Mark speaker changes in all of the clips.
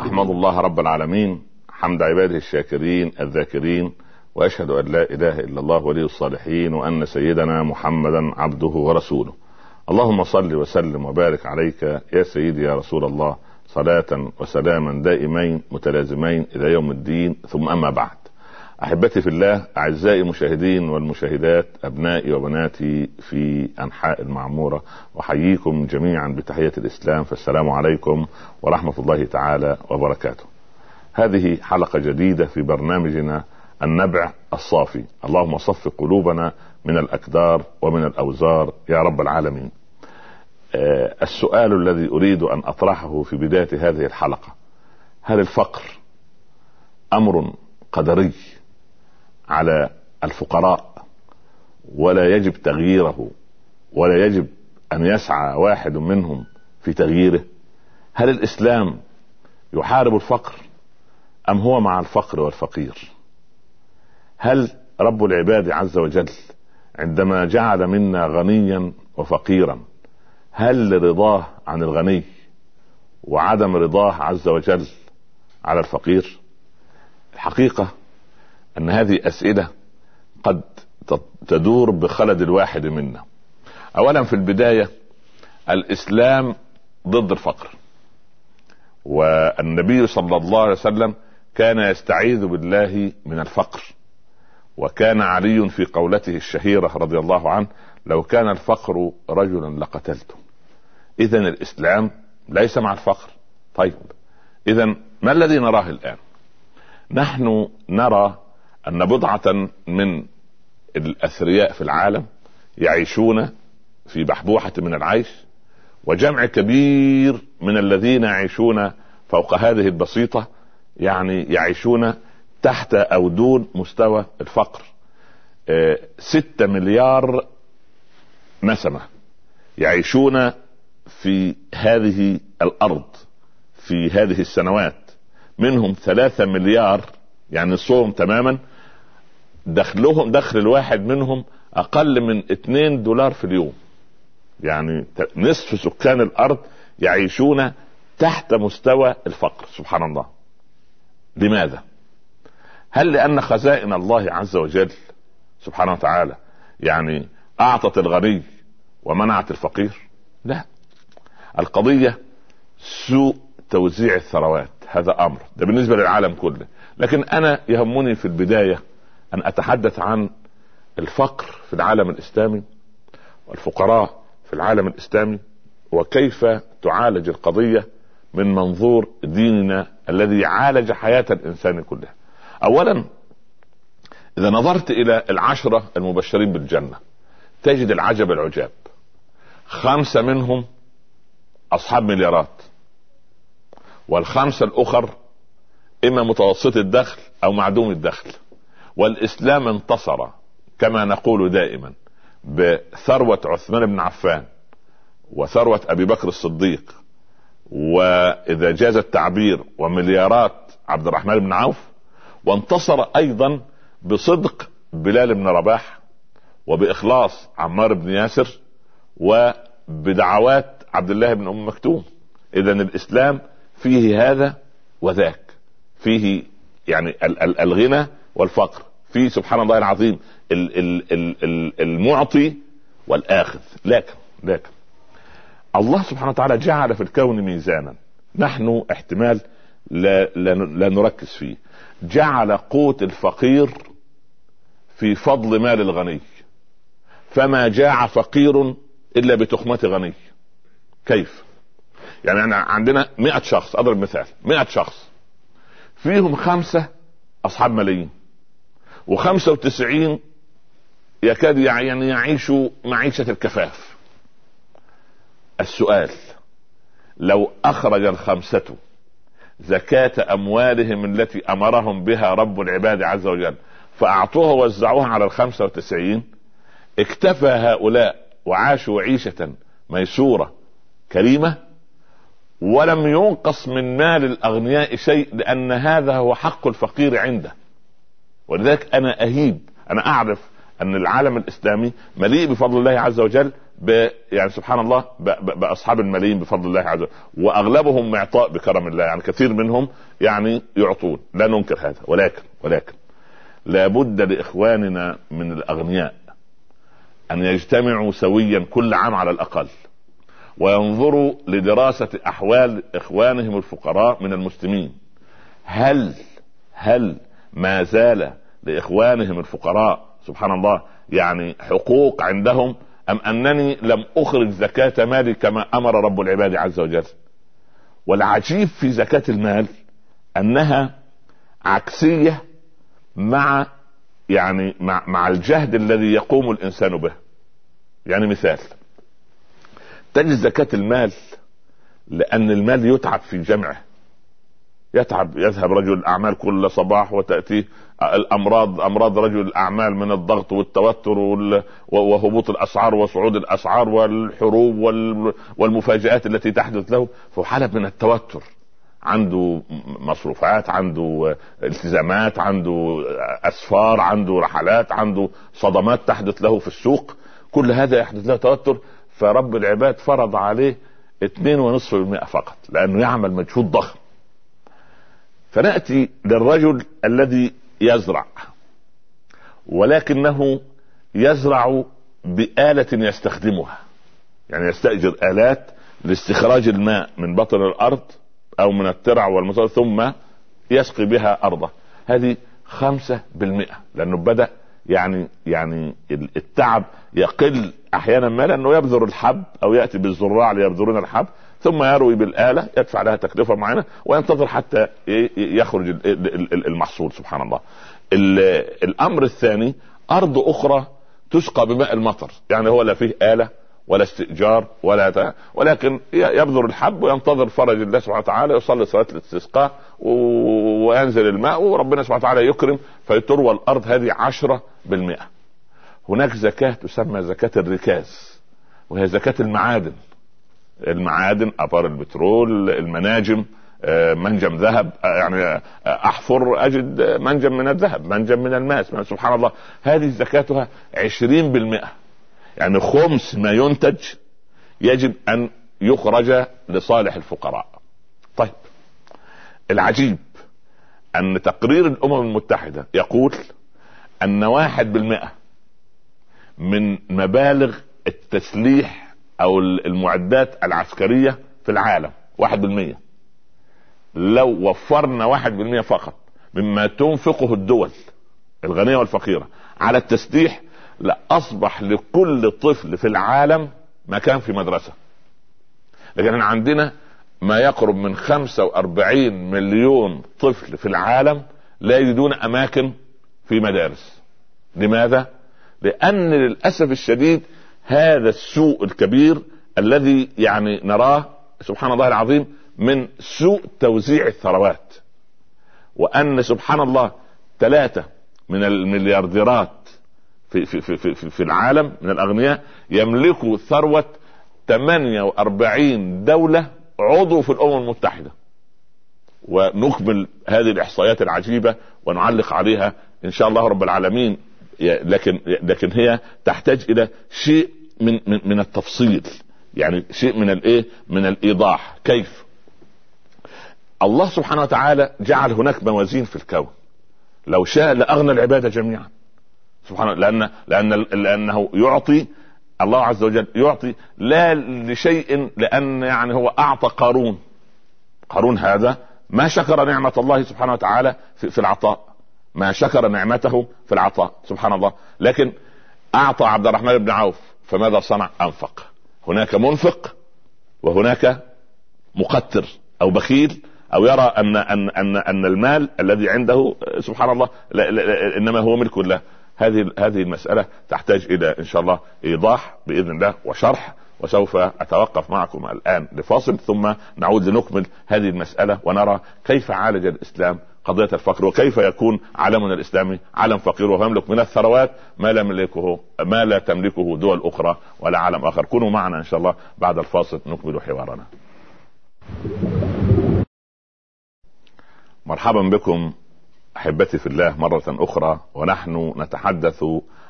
Speaker 1: أحمد الله رب العالمين حمد عباده الشاكرين الذاكرين وأشهد أن لا إله إلا الله ولي الصالحين وأن سيدنا محمدا عبده ورسوله. اللهم صل وسلم وبارك عليك يا سيدي يا رسول الله صلاة وسلاما دائمين متلازمين إلى يوم الدين ثم أما بعد. أحبتي في الله أعزائي المشاهدين والمشاهدات أبنائي وبناتي في أنحاء المعمورة أحييكم جميعا بتحية الإسلام فالسلام عليكم ورحمة الله تعالى وبركاته. هذه حلقة جديدة في برنامجنا النبع الصافي، اللهم صف قلوبنا من الاكدار ومن الأوزار يا رب العالمين. آه السؤال الذي أريد أن أطرحه في بداية هذه الحلقة هل الفقر أمر قدري على الفقراء ولا يجب تغييره ولا يجب أن يسعى واحد منهم في تغييره. هل الإسلام يحارب الفقر أم هو مع الفقر والفقير؟ هل رب العباد عز وجل عندما جعل منا غنيا وفقيرا هل رضاه عن الغني وعدم رضاه عز وجل على الفقير؟ الحقيقة أن هذه أسئلة قد تدور بخلد الواحد منا. اولا في البداية الإسلام ضد الفقر. والنبي صلى الله عليه وسلم كان يستعيذ بالله من الفقر. وكان علي في قولته الشهيرة رضي الله عنه لو كان الفقر رجلا لقتلته. اذا الإسلام ليس مع الفقر. طيب اذا ما الذي نراه الآن؟ نحن نرى أن بضعة من الأثرياء في العالم يعيشون في بحبوحة من العيش وجمع كبير من الذين يعيشون فوق هذه البسيطة يعني يعيشون تحت أو دون مستوى الفقر. آه، ستة مليار نسمة يعيشون في هذه الأرض في هذه السنوات. منهم ثلاثة مليار يعني نصهم تماما دخلهم دخل الواحد منهم أقل من 2 دولار في اليوم. يعني نصف سكان الأرض يعيشون تحت مستوى الفقر سبحان الله. لماذا؟ هل لأن خزائن الله عز وجل سبحانه وتعالى يعني أعطت الغني ومنعت الفقير؟ لا. القضية سوء توزيع الثروات هذا أمر. ده بالنسبة للعالم كله. لكن أنا يهمني في البداية أن أتحدث عن الفقر في العالم الإسلامي والفقراء في العالم الإسلامي وكيف تعالج القضية من منظور ديننا الذي عالج حياة الإنسان كلها. اولا إذا نظرت إلى العشرة المبشرين بالجنة تجد العجب العجاب. خمسة منهم أصحاب مليارات والخمسة الأخر إما متوسط الدخل أو معدوم الدخل. والإسلام انتصر كما نقول دائما بثروة عثمان بن عفان وثروة أبي بكر الصديق. وإذا جاز التعبير ومليارات عبد الرحمن بن عوف وانتصر أيضا بصدق بلال بن رباح وبإخلاص عمار بن ياسر وبدعوات عبد الله بن أم مكتوم. اذا الإسلام فيه هذا وذاك فيه يعني الغنى والفقر. في سبحان الله العظيم المعطي والآخذ. لكن لكن الله سبحانه وتعالى جعل في الكون ميزانا. نحن احتمال لا, لا, لا نركز فيه. جعل قوت الفقير في فضل مال الغني. فما جاع فقير إلا بتخمة غني. كيف؟ يعني عندنا مئة شخص أضرب مثال مئة شخص. فيهم خمسة أصحاب ملايين. وخمسة وتسعين يكاد يعني يعيش معيشة الكفاف. السؤال لو أخرج الخمسة زكاة أموالهم التي أمرهم بها رب العباد عز وجل فأعطوها ووزعوها على الخمسة وتسعين اكتفى هؤلاء وعاشوا عيشة ميسورة كريمة؟ ولم ينقص من مال الأغنياء شيء لأن هذا هو حق الفقير عنده. ولذلك أنا أهيب أنا أعرف أن العالم الإسلامي مليء بفضل الله عز وجل ب يعني سبحان الله ب ب بأصحاب الملايين بفضل الله عز وجل وأغلبهم معطاء بكرم الله يعني كثير منهم يعني يعطون. لا ننكر هذا ولكن ولكن لابد لإخواننا من الأغنياء أن يجتمعوا سويا كل عام على الأقل وينظروا لدراسة أحوال إخوانهم الفقراء من المسلمين. هل هل ما زال لإخوانهم الفقراء سبحان الله يعني حقوق عندهم أم أنني لم أخرج زكاة مالي كما أمر رب العباد عز وجل. والعجيب في زكاة المال أنها عكسية مع يعني مع, مع الجهد الذي يقوم الإنسان به. يعني مثال تجد زكاة المال لأن المال يتعب في جمعه. يتعب يذهب رجل الأعمال كل صباح وتأتيه الأمراض أمراض رجل الأعمال من الضغط والتوتر وهبوط الأسعار وصعود الأسعار والحروب والمفاجآت التي تحدث له فهو حالة من التوتر. عنده مصروفات عنده التزامات عنده أسفار عنده رحلات عنده صدمات تحدث له في السوق. كل هذا يحدث له توتر فرب العباد فرض عليه 2.5% فقط لأنه يعمل مجهود ضخم. فنأتي للرجل الذي يزرع ولكنه يزرع بآلة يستخدمها يعني يستأجر آلات لاستخراج الماء من بطن الأرض أو من الترع والمصادر ثم يسقي بها أرضه. هذه خمسة بالمئة لأنه بدأ يعني يعني التعب يقل أحيانا ما لأنه يبذر الحب أو يأتي بالزراع ليبذرون الحب ثم يروي بالآلة يدفع لها تكلفة معينة وينتظر حتى يخرج المحصول سبحان الله. الأمر الثاني أرض أخرى تسقى بماء المطر. يعني هو لا فيه آلة ولا استئجار ولا ولكن يبذر الحب وينتظر فرج الله سبحانه وتعالى يصلي صلاة الاستسقاء وينزل الماء وربنا سبحانه وتعالى يكرم فتروى الأرض هذه عشرة بالمئة. هناك زكاة تسمى زكاة الركاز وهي زكاة المعادن. المعادن ابار البترول المناجم آه، منجم ذهب آه، يعني آه، أحفر أجد منجم من الذهب منجم من الماس سبحان الله. هذه زكاتها عشرين بالمئة. يعني خمس ما ينتج يجب أن يخرج لصالح الفقراء. طيب العجيب أن تقرير الأمم المتحدة يقول أن واحد بالمئة من مبالغ التسليح أو المعدات العسكرية في العالم واحد بالمية. لو وفرنا واحد بالمية فقط مما تنفقه الدول الغنية والفقيرة على التسليح لأصبح لكل طفل في العالم مكان في مدرسة. لكن عندنا ما يقرب من 45 مليون طفل في العالم لا يجدون أماكن في مدارس. لماذا؟ لأن للأسف الشديد هذا السوء الكبير الذي يعني نراه سبحان الله العظيم من سوء توزيع الثروات. وأن سبحان الله ثلاثة من المليارديرات في في في في, في العالم من الأغنياء يملكوا ثروة 48 دولة عضو في الأمم المتحدة. ونكمل هذه الإحصائيات العجيبة ونعلق عليها إن شاء الله رب العالمين. لكن لكن هي تحتاج إلى شيء من من, من التفصيل. يعني شيء من الايه؟ من الإيضاح. كيف؟ الله سبحانه وتعالى جعل هناك موازين في الكون. لو شاء لأغنى العباد جميعا. سبحانه لأن لأن لأنه يعطي الله عز وجل يعطي لا لشيء لأن يعني هو أعطى قارون. قارون هذا ما شكر نعمة الله سبحانه وتعالى في, في العطاء. ما شكر نعمته في العطاء. سبحان الله. لكن أعطى عبد الرحمن بن عوف. فماذا صنع؟ أنفق. هناك منفق وهناك مقتر أو بخيل أو يرى ان ان ان أن المال الذي عنده سبحان الله لا لا إنما هو ملك الله هذه هذه المسألة تحتاج إلى إن شاء الله إيضاح بإذن الله وشرح وسوف أتوقف معكم الآن لفاصل ثم نعود لنكمل هذه المسألة ونرى كيف عالج الإسلام قضية الفقر وكيف يكون علمنا الإسلامي علم فقير ويملك من الثروات ما لا يملكه ما لا تملكه دول أخرى ولا علم آخر. كونوا معنا إن شاء الله بعد الفاصل نكمل حوارنا. مرحبا بكم أحبتي في الله مرة أخرى ونحن نتحدث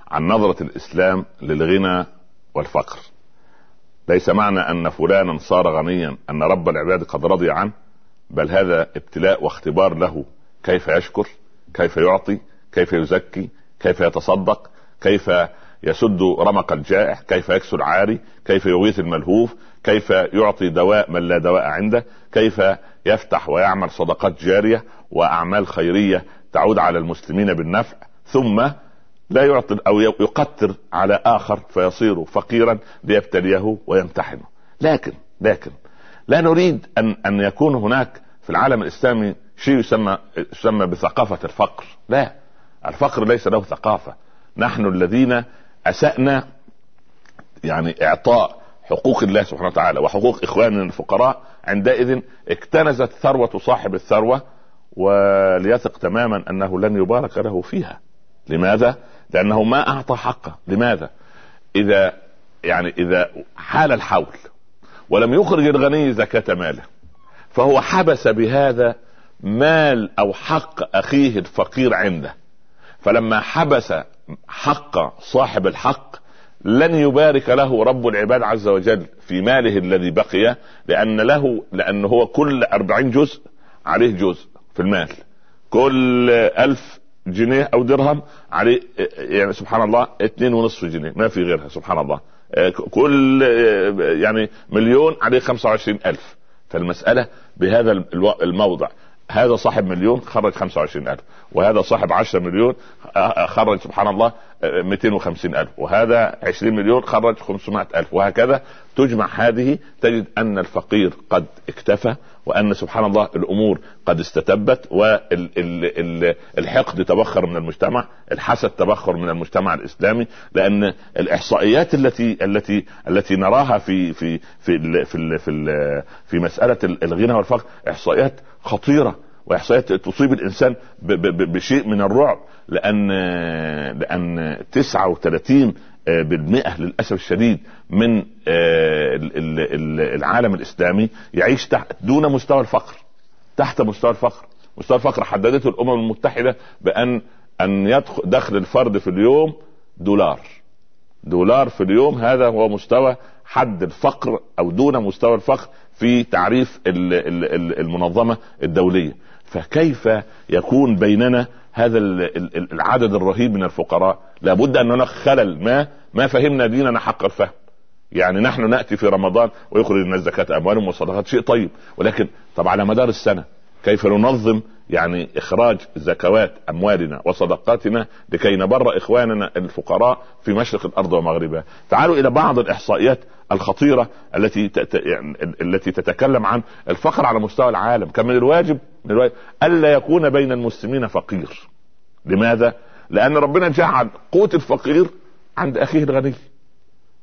Speaker 1: عن نظرة الإسلام للغنى والفقر. ليس معنى أن فلانا صار غنيا أن رب العباد قد رضي عنه بل هذا ابتلاء واختبار له كيف يشكر كيف يعطي كيف يزكي كيف يتصدق كيف يسد رمق الجائع كيف يكسو العاري كيف يغيث الملهوف كيف يعطي دواء من لا دواء عنده كيف يفتح ويعمل صدقات جارية وأعمال خيرية تعود على المسلمين بالنفع ثم لا يعطي أو يقتر على آخر فيصير فقيرا ليبتليه ويمتحنه. لكن لكن لا نريد أن أن يكون هناك في العالم الإسلامي شيء يسمى يسمى بثقافة الفقر لا الفقر ليس له ثقافة نحن الذين أسأنا يعني إعطاء حقوق الله سبحانه وتعالى وحقوق إخواننا الفقراء عندئذ اكتنزت ثروة صاحب الثروة وليثق تماما أنه لن يبارك له فيها لماذا؟ لأنه ما أعطى حقه لماذا؟ إذا يعني إذا حال الحول ولم يخرج الغني زكاة ماله فهو حبس بهذا مال أو حق أخيه الفقير عنده. فلما حبس حق صاحب الحق لن يبارك له رب العباد عز وجل في ماله الذي بقي لأن له لأن هو كل أربعين جزء عليه جزء في المال. كل ألف جنيه أو درهم عليه يعني سبحان الله اثنين ونصف جنيه ما في غيرها سبحان الله. كل يعني مليون عليه خمسة وعشرين ألف. فالمسألة بهذا الموضع. هذا صاحب مليون خرج 25000 وهذا صاحب 10 مليون خرج سبحان الله 250000 وهذا 20 مليون خرج 500000 وهكذا تجمع هذه تجد أن الفقير قد اكتفى وأن سبحان الله الأمور قد استتبت والحقد تبخر من المجتمع الحسد تبخر من المجتمع الإسلامي لأن الإحصائيات التي التي التي نراها في في في في في, في مسألة الغنى والفقر إحصائيات خطيرة. واحصائيات تصيب الإنسان بشيء من الرعب لأن لأن 39 بالمئة للأسف الشديد من العالم الإسلامي يعيش تحت دون مستوى الفقر تحت مستوى الفقر. مستوى الفقر حددته الأمم المتحدة بأن أن يدخل دخل الفرد في اليوم دولار. دولار في اليوم هذا هو مستوى حد الفقر أو دون مستوى الفقر في تعريف المنظمة الدولية. فكيف يكون بيننا هذا العدد الرهيب من الفقراء؟ لابد أن هناك خلل. ما ما فهمنا ديننا حق الفهم. يعني نحن نأتي في رمضان ويخرج الناس زكاه أموالهم وصدقات. شيء طيب. ولكن طب على مدار السنة كيف ننظم يعني إخراج زكوات أموالنا وصدقاتنا لكي نبر إخواننا الفقراء في مشرق الأرض ومغربها. تعالوا إلى بعض الإحصائيات الخطيرة التي يعني التي تتكلم عن الفقر على مستوى العالم. كان من الواجب من الواجب ألا يكون بين المسلمين فقير. لماذا؟ لأن ربنا جعل قوت الفقير عند أخيه الغني.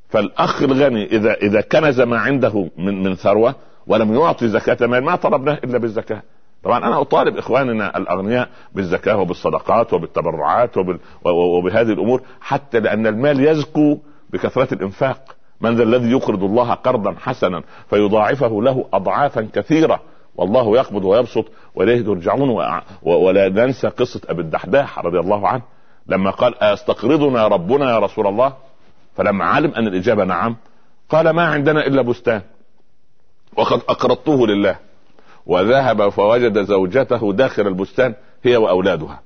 Speaker 1: فالأخ الغني اذا إذا كنز ما عنده من من ثروة ولم يعطي زكاة مال ما طلبناه إلا بالزكاة. طبعا أنا أطالب إخواننا الأغنياء بالزكاة وبالصدقات وبالتبرعات وبال... وبهذه الأمور حتى لأن المال يزكو بكثرة الإنفاق. من ذا الذي يقرض الله قرضا حسنا فيضاعفه له اضعافا كثيرة. والله يقبض ويبسط وإليه ترجعون. و... ولا ننسى قصة أبي الدحداح رضي الله عنه لما قال أستقرضنا ربنا يا رسول الله؟ فلما علم أن الإجابة نعم قال ما عندنا إلا بستان وقد اقرضته لله. وذهب فوجد زوجته داخل البستان هي وأولادها.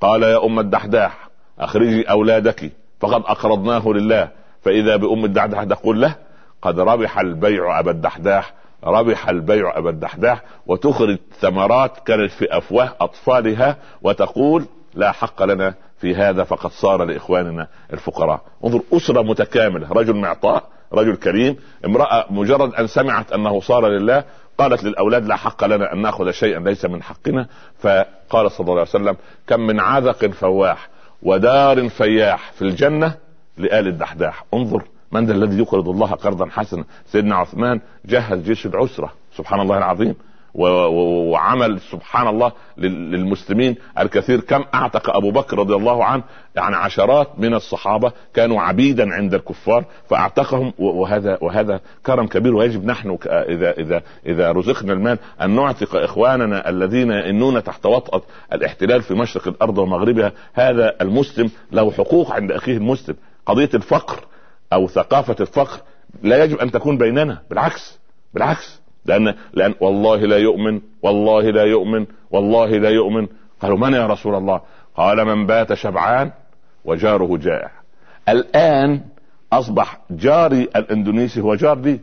Speaker 1: قال يا أم الدحداح أخرجي أولادك فقد أقرضناه لله. فإذا بأم الدحداح تقول له قد ربح البيع أبا الدحداح ربح البيع أبا الدحداح وتخرج ثمرات كانت في أفواه أطفالها وتقول لا حق لنا في هذا فقد صار لإخواننا الفقراء. انظر أسرة متكاملة رجل معطاء رجل كريم امرأة مجرد أن سمعت أنه صار لله قالت للأولاد لا حق لنا أن نأخذ شيئا ليس من حقنا. فقال صلى الله عليه وسلم كم من عذق فواح ودار فياح في الجنة لآل الدحداح. انظر من ذا الذي يقرض الله قرضا حسنا. سيدنا عثمان جهز جيش العسرة. سبحان الله العظيم. وعمل سبحان الله للمسلمين الكثير. كم أعتق أبو بكر رضي الله عنه؟ يعني عشرات من الصحابة كانوا عبيدا عند الكفار فأعتقهم وهذا وهذا كرم كبير. ويجب نحن اذا اذا إذا رزقنا المال أن نعتق إخواننا الذين ينون تحت وطأة الاحتلال في مشرق الأرض ومغربها. هذا المسلم له حقوق عند أخيه المسلم. قضية الفقر أو ثقافة الفقر لا يجب أن تكون بيننا. بالعكس. بالعكس. لأن لأن والله لا يؤمن والله لا يؤمن والله لا يؤمن. قالوا من يا رسول الله؟ قال من بات شبعان وجاره جائع. الآن أصبح جاري الإندونيسي هو جار لي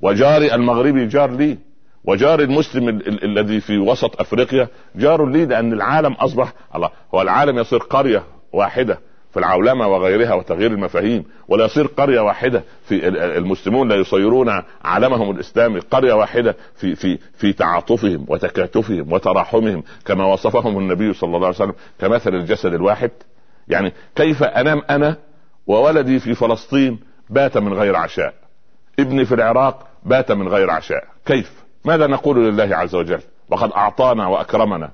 Speaker 1: وجاري المغربي جار لي وجاري المسلم الذي في وسط أفريقيا جار لي لأن العالم أصبح الله هو العالم يصير قرية واحدة. في العولمة وغيرها وتغيير المفاهيم ولا يصير قرية واحدة في المسلمون لا يصيرون عالمهم الإسلامي قرية واحدة في في في تعاطفهم وتكاتفهم وتراحمهم كما وصفهم النبي صلى الله عليه وسلم كمثل الجسد الواحد. يعني كيف أنام أنا وولدي في فلسطين بات من غير عشاء؟ ابني في العراق بات من غير عشاء. كيف؟ ماذا نقول لله عز وجل؟ وقد أعطانا وأكرمنا.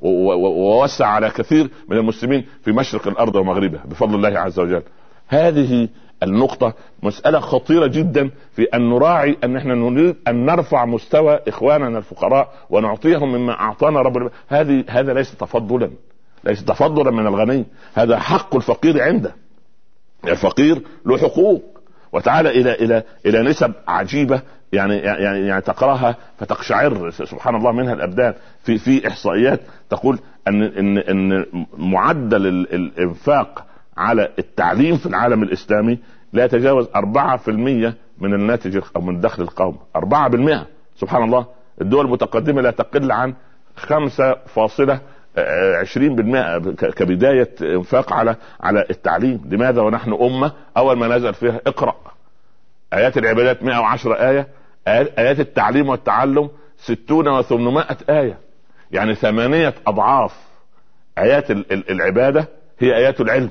Speaker 1: ووسع على كثير من المسلمين في مشرق الأرض ومغربها بفضل الله عز وجل. هذه النقطة مسألة خطيرة جدا في أن نراعي أن إحنا نريد أن نرفع مستوى إخواننا الفقراء ونعطيهم مما أعطانا رب هذه هذا ليس تفضلا ليس تفضلا من الغني. هذا حق الفقير عنده. الفقير له حقوق. وتعالى إلى إلى إلى نسب عجيبة يعني يعني يعني تقرأها فتقشعر سبحان الله منها الأبدان. في في إحصائيات تقول أن إن إن معدل الإنفاق على التعليم في العالم الإسلامي لا يتجاوز 4% من الناتج أو من دخل القوم. 4% سبحان الله. الدول المتقدمة لا تقل عن 5 20% كبداية إنفاق على على التعليم. لماذا ونحن أمة أول ما نزل فيها اقرأ. آيات العبادات 110 آية ايات التعليم والتعلم 60 و800 آية. يعني ثمانية أضعاف آيات العبادة هي آيات العلم.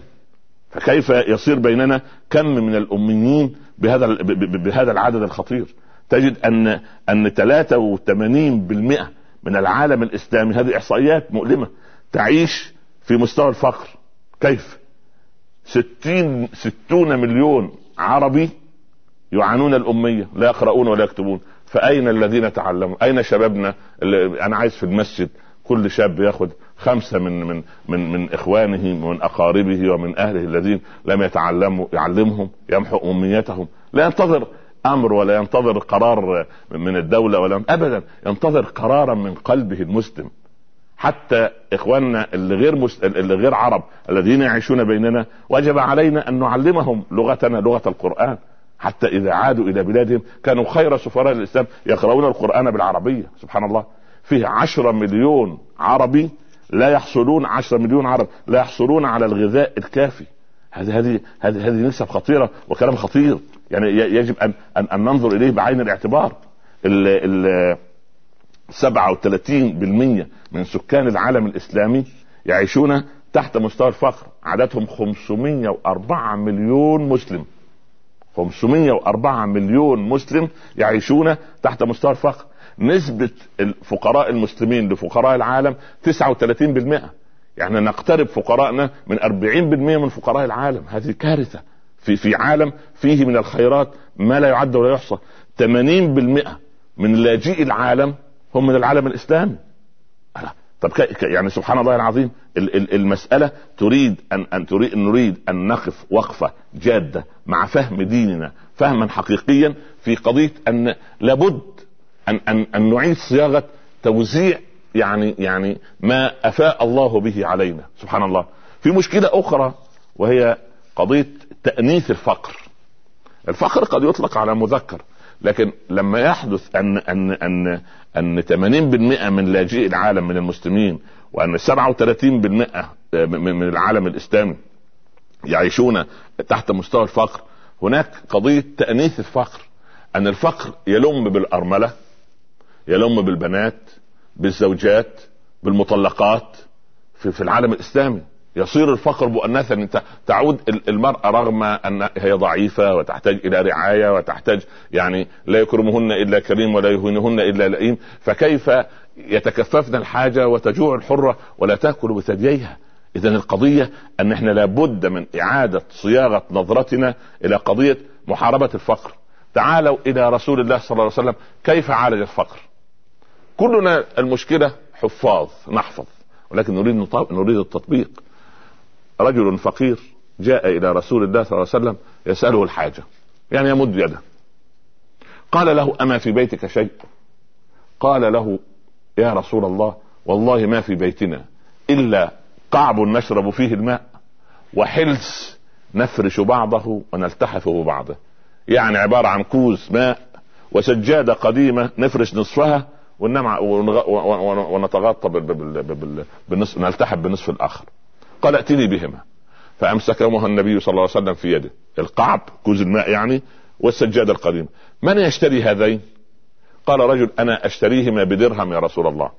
Speaker 1: فكيف يصير بيننا كم من الأميين بهذا بهذا العدد الخطير؟ تجد ان أن 83% من العالم الإسلامي هذه إحصائيات مؤلمة تعيش في مستوى الفقر. كيف؟ ستين ستون مليون عربي يعانون الأمية لا يقرؤون ولا يكتبون. فأين الذين تعلموا؟ أين شبابنا اللي أنا عايز في المسجد؟ كل شاب ياخذ خمسة من من من من إخوانه ومن أقاربه ومن أهله الذين لم يتعلموا يعلمهم يمحو أمنيتهم. لا ينتظر أمر ولا ينتظر قرار من الدولة ولا ابدا ينتظر قرارا من قلبه المسلم. حتى إخواننا اللي غير مست... اللي غير عرب الذين يعيشون بيننا وجب علينا أن نعلمهم لغتنا لغة القرآن. حتى إذا عادوا إلى بلادهم كانوا خير سفراء الاسلام يقرؤون القرآن بالعربية سبحان الله. فيه عشرة مليون عربي لا يحصلون عشرة مليون عرب لا يحصلون على الغذاء الكافي. هذه هذه هذه هذه نسب خطيرة وكلام خطير. يعني يجب ان ان, أن ننظر إليه بعين الاعتبار. ال ال 37% من سكان العالم الإسلامي يعيشون تحت مستوى الفقر. عددهم 504 مليون مسلم. 504 مليون مسلم يعيشون تحت مستوى الفقر. نسبة الفقراء المسلمين لفقراء العالم 39% يعني نقترب فقراءنا من 40% من فقراء العالم. هذه كارثة. في في عالم فيه من الخيرات ما لا يعد ولا يحصى. 80% من لاجئي العالم هم من العالم الإسلامي. طب يعني سبحان الله العظيم المسألة تريد أن أن تريد نريد أن نقف وقفة جادة مع فهم ديننا فهما حقيقيا في قضية أن لابد أن أن أن نعيد صياغة توزيع يعني يعني ما أفاء الله به علينا سبحان الله. في مشكلة أخرى وهي قضية تأنيث الفقر. الفقر قد يطلق على مذكر. لكن لما يحدث أن أن أن أن 80% من لاجئي العالم من المسلمين وأن 37% من العالم الإسلامي يعيشون تحت مستوى الفقر هناك قضية تأنيث الفقر أن الفقر يلم بالأرملة يلم بالبنات بالزوجات بالمطلقات في, في العالم الإسلامي. يصير الفقر مؤنثا. إنت تعود المرأة رغم أن هي ضعيفة وتحتاج إلى رعاية وتحتاج يعني لا يكرمهن إلا كريم ولا يهينهن إلا لئيم فكيف يتكففن الحاجة وتجوع الحرة ولا تأكل بثدييها؟ اذا القضية أن إحنا لابد من إعادة صياغة نظرتنا إلى قضية محاربة الفقر. تعالوا إلى رسول الله صلى الله عليه وسلم كيف عالج الفقر؟ كلنا المشكلة حفاظ نحفظ ولكن نريد نريد التطبيق. رجل فقير جاء إلى رسول الله صلى الله عليه وسلم يسأله الحاجة يعني يمد يده. قال له أما في بيتك شيء؟ قال له يا رسول الله والله ما في بيتنا إلا قعب نشرب فيه الماء وحلس نفرش بعضه ونلتحف ببعضه. يعني عبارة عن كوز ماء وسجادة قديمة نفرش نصفها وننام ونتغطى بالنصف نلتحف بالنصف الآخر. قال ائتني بهما. فأمسكهما النبي صلى الله عليه وسلم في يده. القعب كوز الماء يعني والسجادة القديمة. من يشتري هذين؟ قال رجل أنا أشتريهما بدرهم يا رسول الله.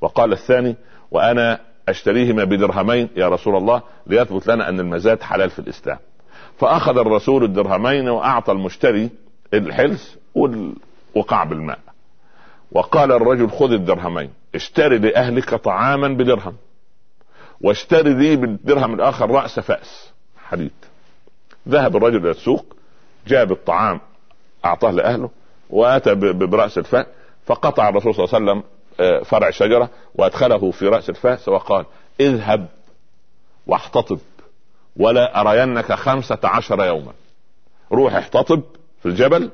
Speaker 1: وقال الثاني وأنا أشتريهما بدرهمين يا رسول الله ليثبت لنا أن المزاد حلال في الإسلام. فأخذ الرسول الدرهمين وأعطى المشتري الحلس وقعب الماء. وقال الرجل خذ الدرهمين اشتري لأهلك طعاما بدرهم. واشتري لي بالدرهم الآخر رأس فأس. حديد ذهب الرجل إلى السوق جاب الطعام أعطاه لأهله وأتى برأس الفأس فقطع الرسول صلى الله عليه وسلم آه، فرع شجرة وأدخله في رأس الفأس وقال اذهب واحتطب ولا أرينك خمسة عشر يوما. روح احتطب في الجبل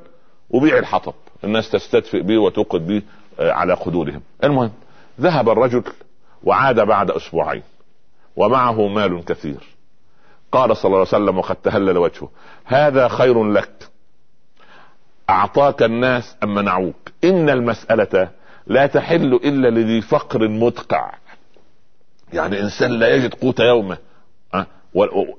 Speaker 1: وبيع الحطب. الناس تستدفئ به وتوقد به آه، على قدورهم. المهم ذهب الرجل وعاد بعد أسبوعين. ومعه مال كثير. قال صلى الله عليه وسلم وقد تهلل وجهه هذا خير لك. أعطاك الناس أم منعوك. إن المسألة لا تحل إلا لذي فقر مدقع. يعني إنسان لا يجد قوت يومه أه؟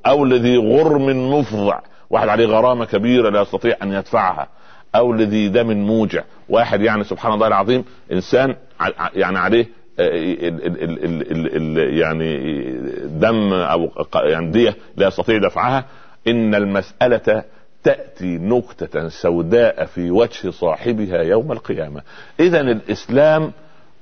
Speaker 1: أو لذي غرم مفضع واحد عليه غرامة كبيرة لا يستطيع أن يدفعها. أو لذي دم موجع. واحد يعني سبحان الله العظيم إنسان يعني عليه يعني دم أو يعني ديه لا يستطيع دفعها. إن المسألة تأتي نكتة سوداء في وجه صاحبها يوم القيامة. اذا الإسلام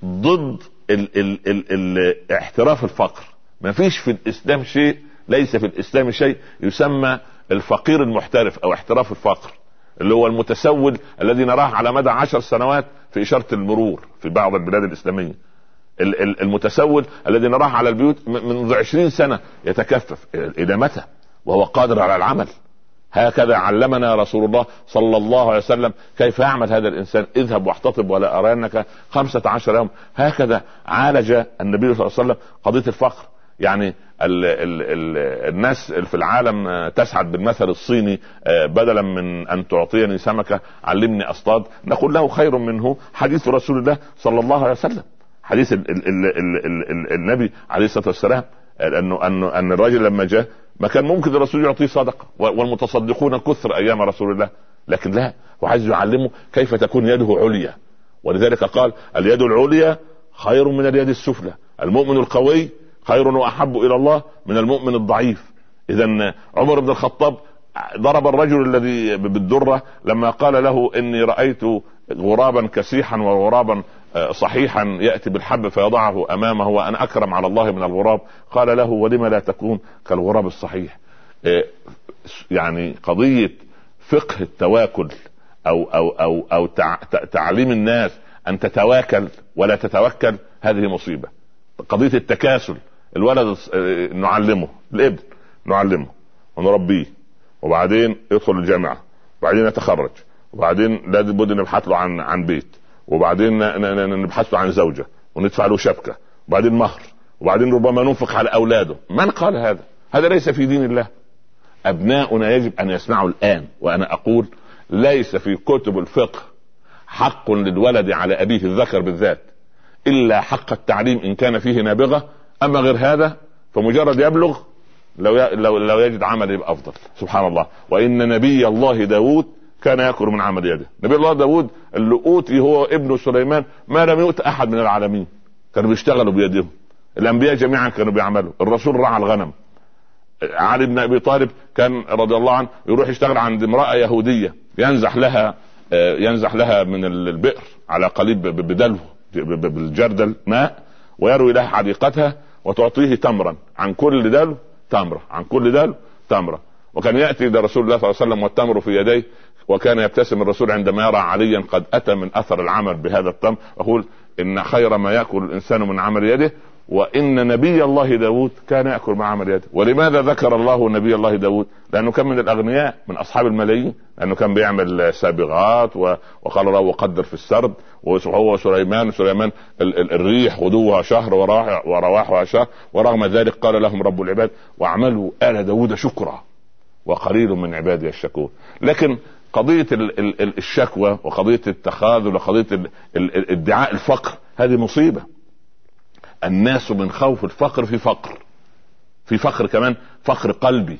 Speaker 1: ضد ال ال ال ال احتراف الفقر. ما فيش في الإسلام شيء ليس في الإسلام شيء يسمى الفقير المحترف أو احتراف الفقر اللي هو المتسول الذي نراه على مدى عشر سنوات في إشارة المرور في بعض البلاد الإسلامية. المتسول الذي نراه على البيوت منذ عشرين سنة يتكفف. إلى متى؟ وهو قادر على العمل. هكذا علمنا رسول الله صلى الله عليه وسلم كيف يعمل هذا الإنسان. اذهب واحتطب ولا ارينك خمسة عشر يوم. هكذا عالج النبي صلى الله عليه وسلم قضية الفقر. يعني ال ال ال الناس في العالم تسعد بالمثل الصيني آه، بدلا من أن تعطيني سمكة علمني أصطاد. نقول له خير منه حديث رسول الله صلى الله عليه وسلم. حديث ال ال ال ال ال النبي عليه الصلاة والسلام انه انه ان الرجل لما جاء ما كان ممكن الرسول يعطيه صدقة والمتصدقون كثر أيام رسول الله لكن لا هو عايز يعلمه كيف تكون يده عليا. ولذلك قال اليد العليا خير من اليد السفلى المؤمن القوي خير وأحب إلى الله من المؤمن الضعيف. اذا عمر بن الخطاب ضرب الرجل الذي بالدرة لما قال له إني رأيت غرابا كسيحا وغرابا صحيحا يأتي بالحب فيضعه أمامه وأنا أكرم على الله من الغراب. قال له ولم لا تكون كالغراب الصحيح؟ آه، يعني قضية فقه التواكل أو أو أو أو تعليم الناس أن تتواكل ولا تتوكل هذه مصيبة. قضية التكاسل الولد آه، نعلمه الإبن نعلمه ونربيه. وبعدين يدخل الجامعة وبعدين يتخرج وبعدين لابد نبحث له عن عن بيت. وبعدين نبحث عن زوجة وندفع له شبكة وبعدين مهر وبعدين ربما ننفق على أولاده. من قال هذا؟ هذا ليس في دين الله. أبناؤنا يجب أن يسمعوا الآن وأنا أقول ليس في كتب الفقه حق للولد على أبيه الذكر بالذات إلا حق التعليم إن كان فيه نابغة. أما غير هذا فمجرد يبلغ لو لو لو يجد عمل يبقى أفضل. سبحان الله. وإن نبي الله داود كان يأكل من عمل يده. نبي الله داود اللي اوتي هو ابن سليمان ما لم يؤت أحد من العالمين. كانوا بيشتغلوا بيدهم. الأنبياء جميعا كانوا بيعملوا. الرسول رعى الغنم. علي بن أبي طالب كان رضي الله عنه يروح يشتغل عند امرأة يهودية. ينزح لها ينزح لها من البئر على قليب بدلو بالجردل ماء ويروي لها حديقتها وتعطيه تمرا. عن كل دلو تمرة. عن كل دلو تمرة. وكان يأتي إلى رسول الله صلى الله عليه وسلم والتمر في يديه. وكان يبتسم الرسول عندما يرى عليا قد أتى من أثر العمل بهذا التمر. يقول إن خير ما يأكل الإنسان من عمل يده وإن نبي الله داود كان يأكل مع عمل يده. ولماذا ذكر الله نبي الله داود؟ لأنه كان من الأغنياء من أصحاب الملايين لأنه كان بيعمل سابغات وقال له وقدر في السرد وهو وسليمان سليمان الريح غدوها شهر ورواحها شهر ورغم ذلك قال لهم رب العباد واعملوا آل داود شكرا. وقليل من عبادي الشكور لكن قضية الشكوى وقضية التخاذل وقضية ادعاء الفقر هذه مصيبة. الناس من خوف الفقر في فقر. في فقر كمان فقر قلبي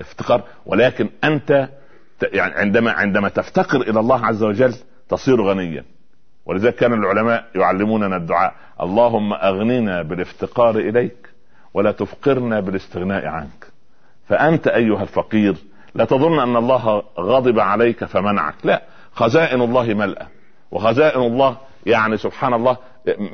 Speaker 1: افتقار ولكن أنت يعني عندما عندما تفتقر إلى الله عز وجل تصير غنيا. ولذلك كان العلماء يعلموننا الدعاء اللهم اغننا بالافتقار إليك ولا تفقرنا بالاستغناء عنك. فأنت أيها الفقير لا تظن أن الله غضب عليك فمنعك. لا خزائن الله ملأى وخزائن الله يعني سبحان الله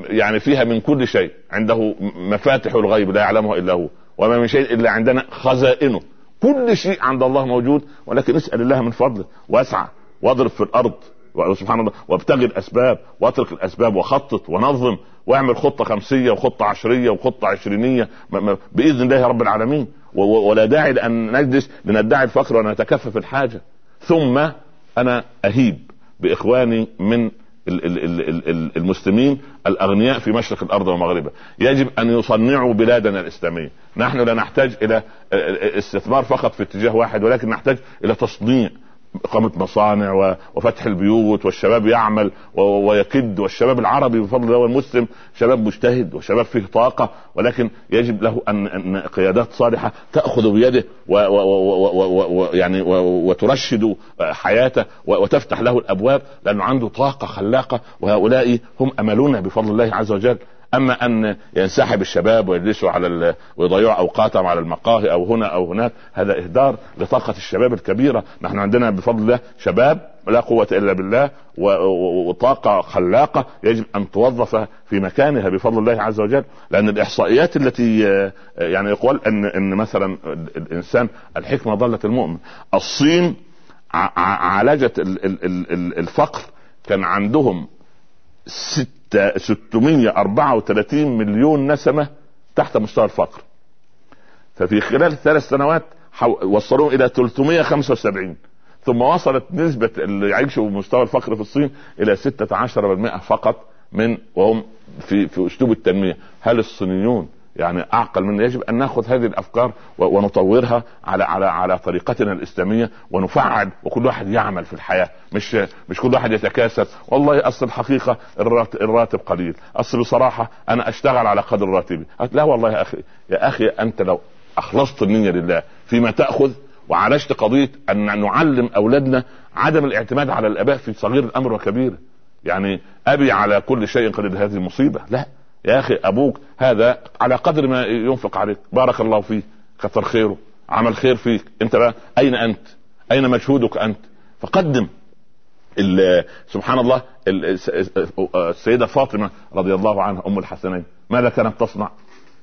Speaker 1: يعني فيها من كل شيء. عنده مفاتح الغيب لا يعلمها إلا هو. وما من شيء إلا عندنا خزائنه. كل شيء عند الله موجود ولكن اسأل الله من فضله. واسعى واضرب في الأرض. سبحان الله وابتغي الأسباب واترك الأسباب وخطط ونظم واعمل خطة خمسية وخطة عشرية وخطة عشرينية بإذن الله رب العالمين. ولا داعي لأن نجلس لندعي الفقر ونتكفف الحاجة. ثم أنا أهيب بإخواني من المسلمين الأغنياء في مشرق الأرض ومغربها يجب أن يصنعوا بلادنا الإسلامية. نحن لا نحتاج إلى استثمار فقط في اتجاه واحد ولكن نحتاج إلى تصنيع. إقامة مصانع وفتح البيوت والشباب يعمل ويكد والشباب العربي بفضل الله والمسلم شباب مجتهد وشباب فيه طاقة ولكن يجب له أن, أن قيادات صالحة تأخذ بيده ويعني وترشد حياته وتفتح له الأبواب لأنه عنده طاقة خلاقة وهؤلاء هم أملنا بفضل الله عز وجل أما أن ينسحب الشباب ويجلسوا على. ويضيعوا أوقاتهم على المقاهي أو هنا أو هناك هذا إهدار لطاقة الشباب الكبيرة نحن عندنا بفضل الله شباب لا قوة إلا بالله وطاقة خلاقة يجب أن توظف في مكانها بفضل الله عز وجل لأن الإحصائيات التي يعني يقول أن أن مثلا الإنسان الحكمة ضلت المؤمن الصين عالجت الفقر كان عندهم ست 634 مليون نسمة تحت مستوى الفقر. ففي خلال ثلاث سنوات وصلوهم إلى 375 ثم وصلت نسبة اللي يعيشوا بمستوى الفقر في الصين إلى 16% فقط من وهم في في أسلوب التنمية. هل الصينيون يعني أعقل منا يجب أن نأخذ هذه الأفكار ونطورها على على على طريقتنا الإسلامية ونفعل وكل واحد يعمل في الحياة. مش مش كل واحد يتكاسل. والله أصل الحقيقة الراتب قليل. أصل بصراحة أنا أشتغل على قدر راتبي. لا والله يا أخي يا أخي أنت لو أخلصت النية لله فيما تأخذ وعالجت قضية أن نعلم أولادنا عدم الاعتماد على الأباء في صغير الأمر وكبيره يعني أبي على كل شيء قليل هذه مصيبة. لا. يا أخي أبوك هذا على قدر ما ينفق عليك. بارك الله فيه كثر خيره عمل خير فيك. أنت بقى أين أنت؟ أين مجهودك أنت؟ فقدم سبحان الله السيدة فاطمة رضي الله عنها أم الحسنين. ماذا كانت تصنع؟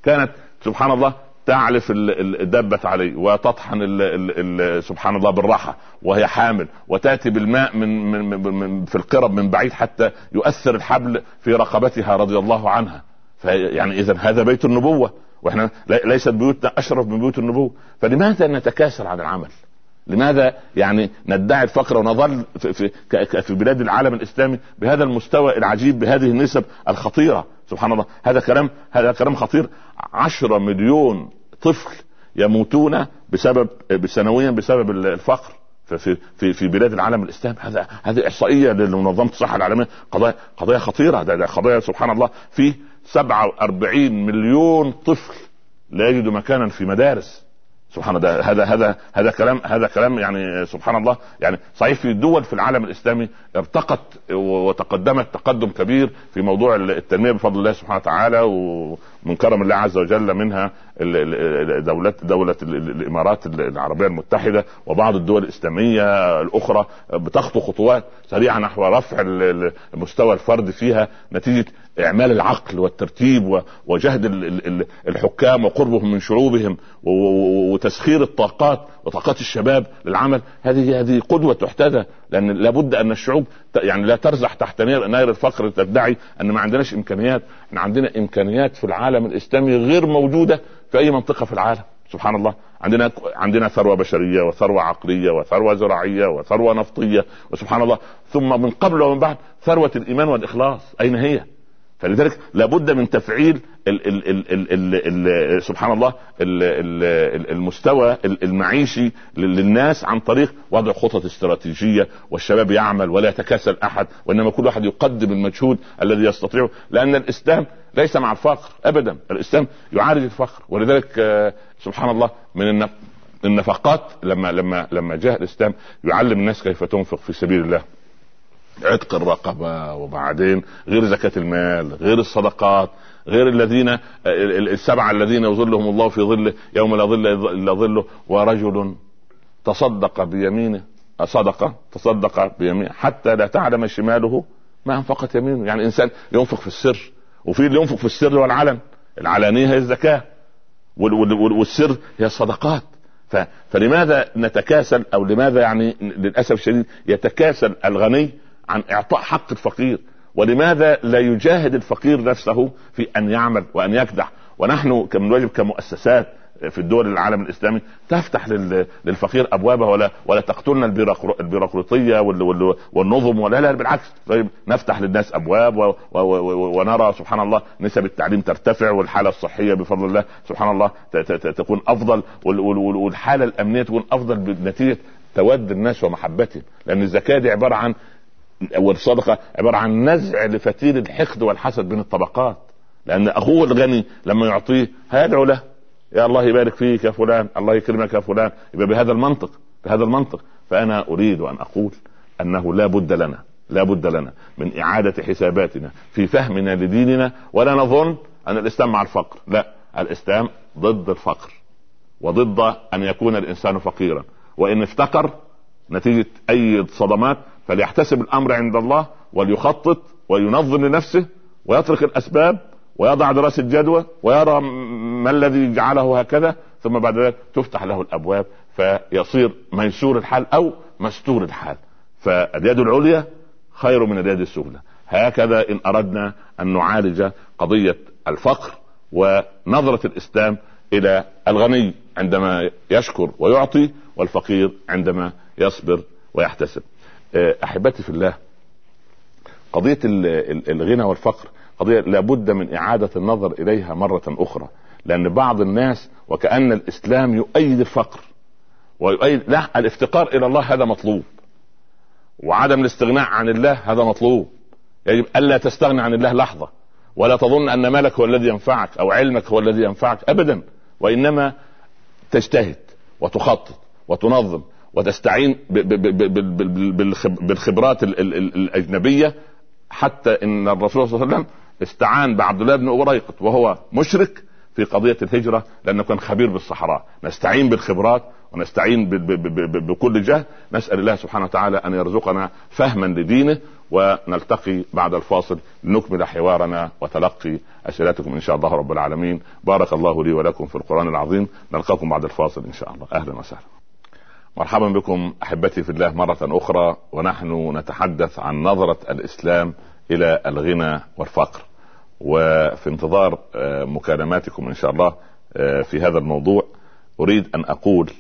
Speaker 1: كانت سبحان الله تعلف الدبة عليه وتطحن ال ال ال سبحان الله بالراحة وهي حامل وتأتي بالماء من, من, من في القرب من بعيد حتى يؤثر الحبل في رقبتها رضي الله عنها. يعني إذا هذا بيت النبوة وإحنا ليست بيوتنا أشرف من بيوت النبوة. فلماذا نتكاسل عن العمل؟ لماذا يعني ندعي الفقر ونظل في, في, في بلاد العالم الإسلامي بهذا المستوى العجيب بهذه النسب الخطيرة؟ سبحان الله. هذا كلام هذا كلام خطير. عشرة مليون طفل يموتون بسبب سنويا بسبب الفقر في في في بلاد العالم الاسلامي هذا هذه إحصائية لمنظمة الصحة العالمية. قضايا قضايا خطيرة. ده, ده قضايا سبحان الله. في 47 مليون طفل لا يجد مكانا في مدارس. سبحان الله. هذا هذا هذا كلام هذا كلام يعني سبحان الله. يعني صحيح في دول في العالم الإسلامي ارتقت وتقدمت تقدم كبير في موضوع التنمية بفضل الله سبحانه وتعالى ومن كرم الله عز وجل منها دولة دولة الإمارات العربية المتحدة وبعض الدول الإسلامية الأخرى بتخطو خطوات سريعة نحو رفع مستوى الفرد فيها نتيجة إعمال العقل والترتيب وجهد الحكام وقربهم من شعوبهم وتسخير الطاقات وطاقات الشباب للعمل. هذه هذه قدوة تحتذى لأن لابد أن الشعوب يعني لا ترزح تحت نير الفقر تدعي أن ما عندناش إمكانيات. إحنا عندنا إمكانيات في العالم الإسلامي غير موجودة في أي منطقة في العالم. سبحان الله. عندنا عندنا ثروة بشرية وثروة عقلية وثروة زراعية وثروة نفطية. وسبحان الله. ثم من قبل ومن بعد ثروة الإيمان والإخلاص. أين هي؟ فلذلك لابد من تفعيل ال ال ال ال ال ال سبحان الله ال ال المستوى المعيشي للناس عن طريق وضع خطط استراتيجية والشباب يعمل ولا يتكاسل أحد وإنما كل واحد يقدم المجهود الذي يستطيعه لأن الإسلام ليس مع الفقر أبدا الإسلام يعالج الفقر ولذلك سبحان الله من النفقات لما لما لما جاء الإسلام يعلم الناس كيف تنفق في سبيل الله. عتق الرقبة وبعدين غير زكاة المال غير الصدقات غير الذين السبعة الذين يظلهم الله في ظله يوم لا ظل إلا ظله ورجل تصدق بيمينه صدقة تصدق بيمينه حتى لا تعلم شماله ما أنفقت يمينه. يعني إنسان ينفق في السر وفي اللي ينفق في السر والعلن العلانية هي الزكاة والسر هي الصدقات. فلماذا نتكاسل أو لماذا يعني للأسف الشديد يتكاسل الغني عن إعطاء حق الفقير. ولماذا لا يجاهد الفقير نفسه في أن يعمل وأن يكدح؟ ونحن من واجب كمؤسسات في الدول العالم الإسلامي تفتح للفقير أبوابها ولا ولا تقتلنا البيروقراطية والنظم ولا لا بالعكس. طيب نفتح للناس أبواب ونرى سبحان الله نسب التعليم ترتفع والحالة الصحية بفضل الله سبحان الله تكون أفضل والحالة الأمنية تكون أفضل بنتيجة تود الناس ومحبتهم. لأن الزكاة دي عبارة عن والصدقة عبارة عن نزع لفتيل الحقد والحسد بين الطبقات. لأن أخوه الغني لما يعطيه هيدعو له. يا الله يبارك فيك يا فلان الله يكرمك يا فلان. يبقى بهذا المنطق بهذا المنطق. فأنا أريد أن أقول أنه لا بد لنا لا بد لنا من إعادة حساباتنا في فهمنا لديننا ولا نظن أن الإسلام مع الفقر. لا الإسلام ضد الفقر وضد أن يكون الإنسان فقيرا. وإن افتقر نتيجة أي صدمات فليحتسب الأمر عند الله وليخطط وينظم لنفسه ويترك الأسباب ويضع دراسه جدوى ويرى ما الذي جعله هكذا ثم بعد ذلك تفتح له الأبواب فيصير ميسور الحال أو مستور الحال. فاليد العليا خير من اليد السفلى. هكذا إن أردنا أن نعالج قضية الفقر ونظرة الإسلام إلى الغني عندما يشكر ويعطي والفقير عندما يصبر ويحتسب. أحبتي في الله قضية الغنى والفقر قضية لابد من إعادة النظر إليها مرة أخرى لأن بعض الناس وكأن الإسلام يؤيد الفقر ويؤيد لا الافتقار إلى الله هذا مطلوب وعدم الاستغناء عن الله هذا مطلوب يجب ألا تستغني عن الله لحظة ولا تظن أن مالك هو الذي ينفعك أو علمك هو الذي ينفعك ابدا وإنما تجتهد وتخطط وتنظم وتستعين بالخبرات الأجنبية حتى إن الرسول صلى الله عليه وسلم استعان بعبد الله بن أبريقط وهو مشرك في قضية الهجرة لأنه كان خبير بالصحراء. نستعين بالخبرات ونستعين بكل جهد. نسأل الله سبحانه وتعالى أن يرزقنا فهما لدينه ونلتقي بعد الفاصل لنكمل حوارنا وتلقي أسئلتكم إن شاء الله رب العالمين. بارك الله لي ولكم في القرآن العظيم. نلقاكم بعد الفاصل إن شاء الله. أهلا وسهلا. مرحبا بكم أحبتي في الله مرة أخرى ونحن نتحدث عن نظرة الإسلام إلى الغنى والفقر. وفي انتظار آه، مكالماتكم إن شاء الله آه، في هذا الموضوع أريد أن أقول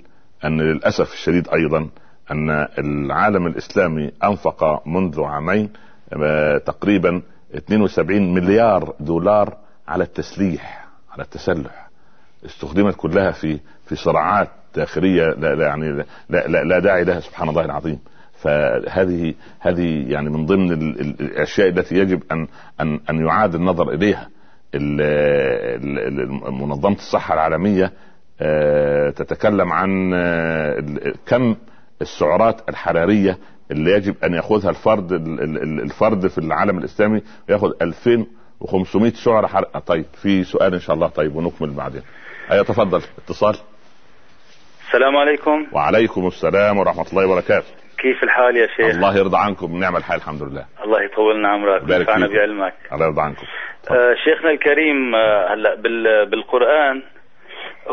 Speaker 1: أن للأسف الشديد أيضا أن العالم الإسلامي أنفق منذ عامين آه، تقريبا 72 مليار دولار على التسليح على التسلح. استخدمت كلها في في صراعات داخليه لا يعني لا, لا, لا داعي لها سبحان الله العظيم. فهذه هذه يعني من ضمن الأشياء التي يجب أن أن أن يعاد النظر إليها. منظمة الصحة العالمية آه، تتكلم عن آه، كم السعرات الحرارية اللي يجب أن يأخذها الفرد الفرد في العالم الإسلامي ياخذ 2500 سعره حرارة طيب في سؤال إن شاء الله طيب ونكمل بعدين. أيوه تفضل اتصال.
Speaker 2: السلام عليكم.
Speaker 1: وعليكم السلام ورحمة الله وبركاته.
Speaker 2: كيف الحال يا شيخ؟
Speaker 1: الله يرضى عنكم نعم الحال الحمد لله.
Speaker 2: الله يطولنا عمرك وينفعنا بعلمك.
Speaker 1: الله يرضى عنكم.
Speaker 2: آه شيخنا الكريم آه هلا بالقرآن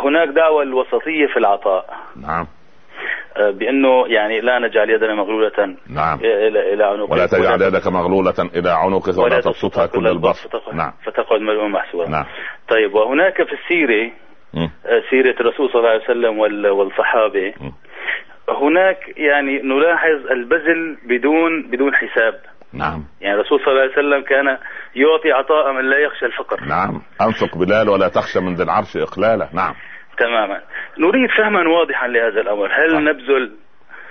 Speaker 2: هناك دعوة الوسطية في العطاء.
Speaker 1: نعم.
Speaker 2: آه، بأنه يعني لا نجعل يدنا مغلولة.
Speaker 1: نعم.
Speaker 2: إلى إلى عنقك.
Speaker 1: ولا تجعل يدك مغلولة إلى عنقك ولا تبسطها كل البسط.
Speaker 2: نعم. فتقعد ملوما محسورا.
Speaker 1: نعم.
Speaker 2: طيب وهناك في السيرة آه، سيرة الرسول صلى الله عليه وسلم والصحابة. م. هناك يعني نلاحظ البذل بدون بدون حساب.
Speaker 1: نعم.
Speaker 2: يعني الرسول صلى الله عليه وسلم كان يعطي عطاء من لا يخشى الفقر.
Speaker 1: نعم. أنفق بلال ولا تخشى من ذي العرش إقلالا. نعم.
Speaker 2: تماما. نريد فهما واضحا لهذا الأمر. هل طيب. نبذل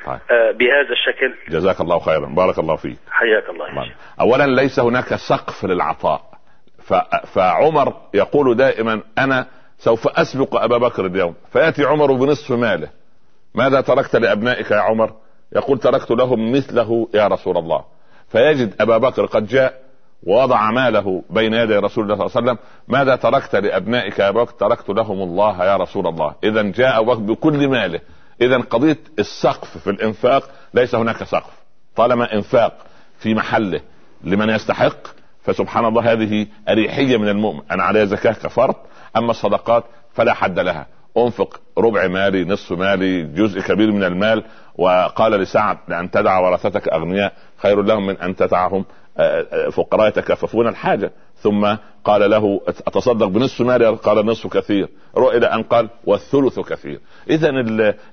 Speaker 2: طيب. آه بهذا الشكل؟
Speaker 1: جزاك الله خيرا. بارك الله فيك.
Speaker 2: حياك الله.
Speaker 1: طيب. اولا ليس هناك سقف للعطاء. ف... فعمر يقول دائما أنا سوف أسبق أبا بكر اليوم. فيأتي عمر بنصف ماله. ماذا تركت لأبنائك يا عمر؟ يقول تركت لهم مثله يا رسول الله. فيجد أبا بكر قد جاء ووضع ماله بين يدي رسول الله صلى الله عليه وسلم. ماذا تركت لأبنائك يا بكر؟ تركت لهم الله يا رسول الله. اذا جاء بكر بكل ماله. اذا قضيه السقف في الإنفاق ليس هناك سقف. طالما إنفاق في محله لمن يستحق فسبحان الله هذه أريحية من المؤمن. أنا علي زكاة كفرض أما الصدقات فلا حد لها. أنفق ربع مالي نصف مالي جزء كبير من المال. وقال لسعد لأن تدع ورثتك أغنياء خير لهم من أن تدعهم آه، آه، فقراء يتكففون الحاجة. ثم قال له أتصدق بنصف مالي؟ قال نصف كثير. إلى أن قال والثلث كثير. اذا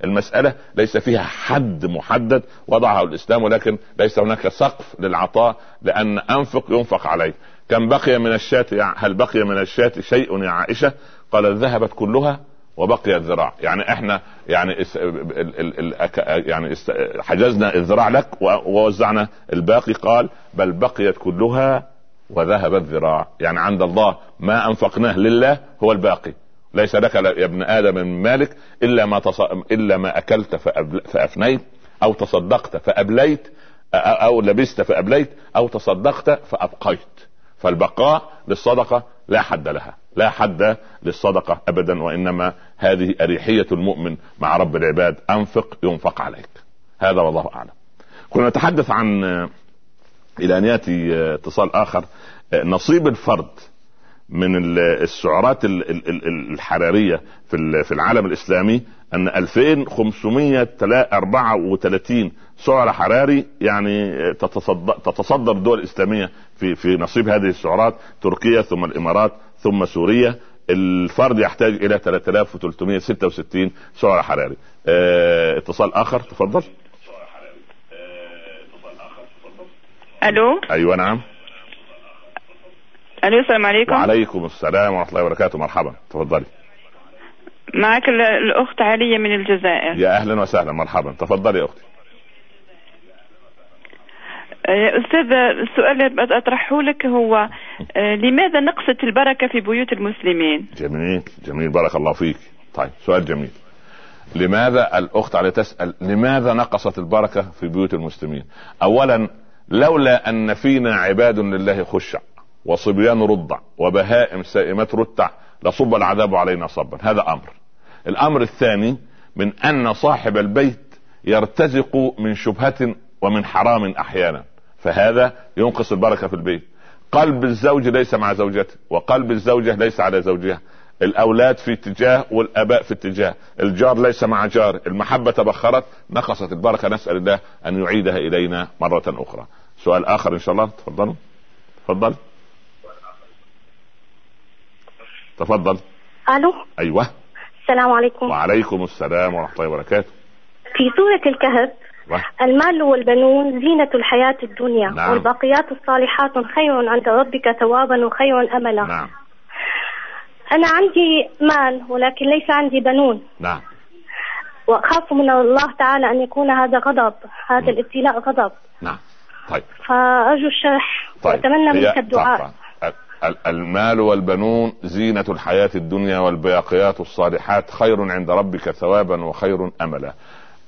Speaker 1: المسألة ليس فيها حد محدد وضعه الإسلام ولكن ليس هناك سقف للعطاء لأن أنفق ينفق عليه كم بقي من الشاة هل بقي من الشاة شيء يا عائشة؟ قال ذهبت كلها وبقي الذراع. يعني إحنا يعني اس ال ال ال يعني حجزنا الذراع لك ووزعنا. الباقي قال بل بقيت كلها وذهب الذراع يعني عند الله ما أنفقناه لله هو الباقي. ليس لك يا ابن آدم من مالك إلا ما تص... إلا ما أكلت. فأفنيت أو تصدقت فأبليت أو لبست فأبليت أو تصدقت فأبقيت. فالبقاء للصدقة لا حد لها لا حد للصدقة ابدا وإنما هذه أريحية المؤمن مع رب العباد. أنفق ينفق عليك. هذا والله أعلم. كنا نتحدث عن إلى أن يأتي اتصال آخر. نصيب الفرد من السعرات الحرارية في العالم الإسلامي أن 2534 سعر حراري يعني تتصدر, تتصدر الدول الإسلامية في في نصيب هذه السعرات تركيا ثم الإمارات ثم سوريا. الفرد يحتاج إلى 3366 سعر حراري. آه اتصال آخر تفضل.
Speaker 3: ألو؟
Speaker 1: أيوه نعم.
Speaker 3: ألو السلام عليكم.
Speaker 1: وعليكم السلام ورحمة الله وبركاته. مرحبا. تفضلي.
Speaker 3: معك الأخت علية من الجزائر.
Speaker 1: يا أهلا وسهلا. مرحبا. تفضلي يا أختي.
Speaker 3: يا أستاذ السؤال اللي أطرحه لك هو آه، لماذا نقصت البركة في بيوت المسلمين؟
Speaker 1: جميل. جميل. بارك الله فيك. طيب سؤال جميل. لماذا الأخت على تسأل لماذا نقصت البركة في بيوت المسلمين؟ اولا لولا أن فينا عباد لله خشع. وصبيان رضع وبهائم سائمات رتع لصب العذاب علينا صبا. هذا أمر. الأمر الثاني من أن صاحب البيت يرتزق من شبهة ومن حرام أحيانا فهذا ينقص البركة في البيت. قلب الزوج ليس مع زوجته وقلب الزوجة ليس على زوجها. الأولاد في اتجاه والآباء في اتجاه. الجار ليس مع جار. المحبة تبخرت نقصت البركة. نسأل الله أن يعيدها إلينا مرة أخرى. سؤال آخر إن شاء الله. تفضلوا. تفضل. تفضل.
Speaker 4: ألو؟
Speaker 1: أيوه.
Speaker 4: السلام عليكم.
Speaker 1: وعليكم السلام ورحمة الله وبركاته.
Speaker 4: في سوره الكهف المال والبنون زينة الحياة الدنيا نعم. والباقيات الصالحات خير عند ربك ثوابا وخير أملا.
Speaker 1: نعم.
Speaker 4: أنا عندي مال ولكن ليس عندي بنون.
Speaker 1: نعم.
Speaker 4: وأخاف من الله تعالى أن يكون هذا غضب هذا الابتلاء غضب.
Speaker 1: نعم. طيب.
Speaker 4: فأرجو الشرح طيب. وأتمنى منك الدعاء.
Speaker 1: المال والبنون زينة الحياة الدنيا والباقيات الصالحات خير عند ربك ثوابا وخير أملا.